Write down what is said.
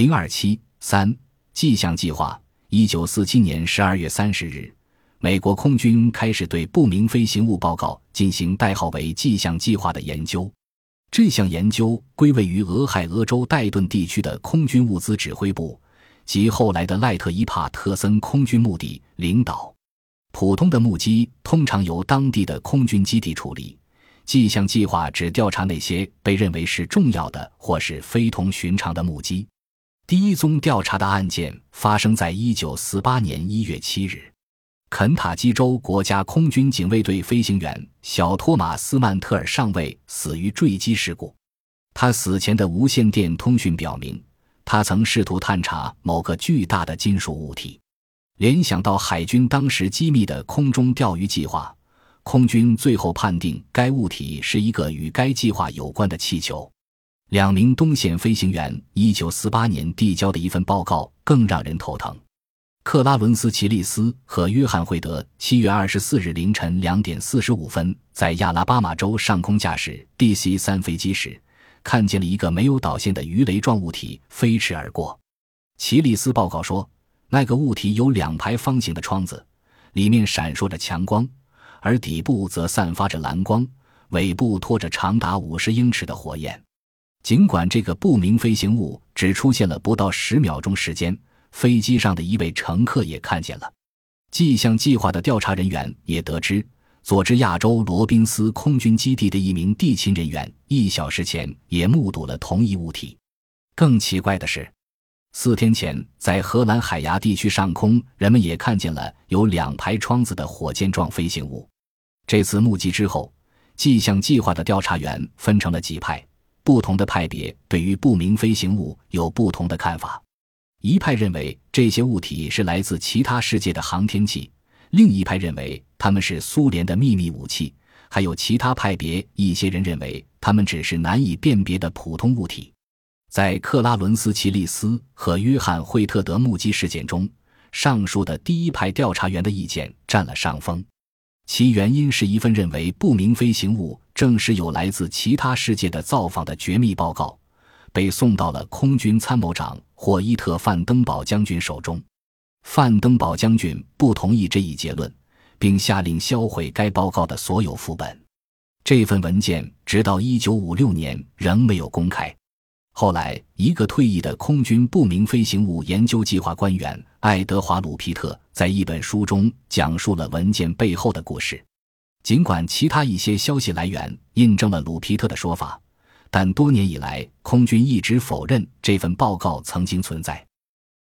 零二七三迹象计划。一九四七年十二月三十日，美国空军开始对不明飞行物报告进行代号为“迹象计划”的研究。这项研究归位于俄亥俄州戴顿地区的空军物资指挥部及后来的赖特伊帕特森空军墓地领导。普通的目击通常由当地的空军基地处理。迹象计划只调查那些被认为是重要的或是非同寻常的目击。第一宗调查的案件发生在一九四八年一月七日，肯塔基州国家空军警卫队飞行员小托马斯曼特尔上尉死于坠机事故。他死前的无线电通讯表明，他曾试图探查某个巨大的金属物体。联想到海军当时机密的空中钓鱼计划，空军最后判定该物体是一个与该计划有关的气球。两名东线飞行员一九四八年递交的一份报告更让人头疼。克拉伦斯·奇利斯和约翰·惠德七月二十四日凌晨两点四十五分在亚拉巴马州上空驾驶 DC 三飞机时，看见了一个没有导线的鱼雷状物体飞驰而过。奇利斯报告说，那个物体有两排方形的窗子，里面闪烁着强光，而底部则散发着蓝光，尾部拖着长达五十英尺的火焰。尽管这个不明飞行物只出现了不到十秒钟时间，飞机上的一位乘客也看见了。迹象计划的调查人员也得知，佐治亚州罗宾斯空军基地的一名地勤人员一小时前也目睹了同一物体。更奇怪的是，四天前在荷兰海牙地区上空，人们也看见了有两排窗子的火箭状飞行物。这次目击之后，迹象计划的调查员分成了几派。不同的派别对于不明飞行物有不同的看法。一派认为这些物体是来自其他世界的航天器，另一派认为它们是苏联的秘密武器，还有其他派别一些人认为它们只是难以辨别的普通物体。在克拉伦斯·奇利斯和约翰·惠特德目击事件中，上述的第一派调查员的意见占了上风。其原因是一份认为不明飞行物正是有来自其他世界的造访的绝密报告，被送到了空军参谋长霍伊特·范登堡将军手中。范登堡将军不同意这一结论，并下令销毁该报告的所有副本。这份文件直到1956年仍没有公开。后来，一个退役的空军不明飞行物研究计划官员爱德华·鲁皮特在一本书中讲述了文件背后的故事。尽管其他一些消息来源印证了鲁皮特的说法，但多年以来，空军一直否认这份报告曾经存在。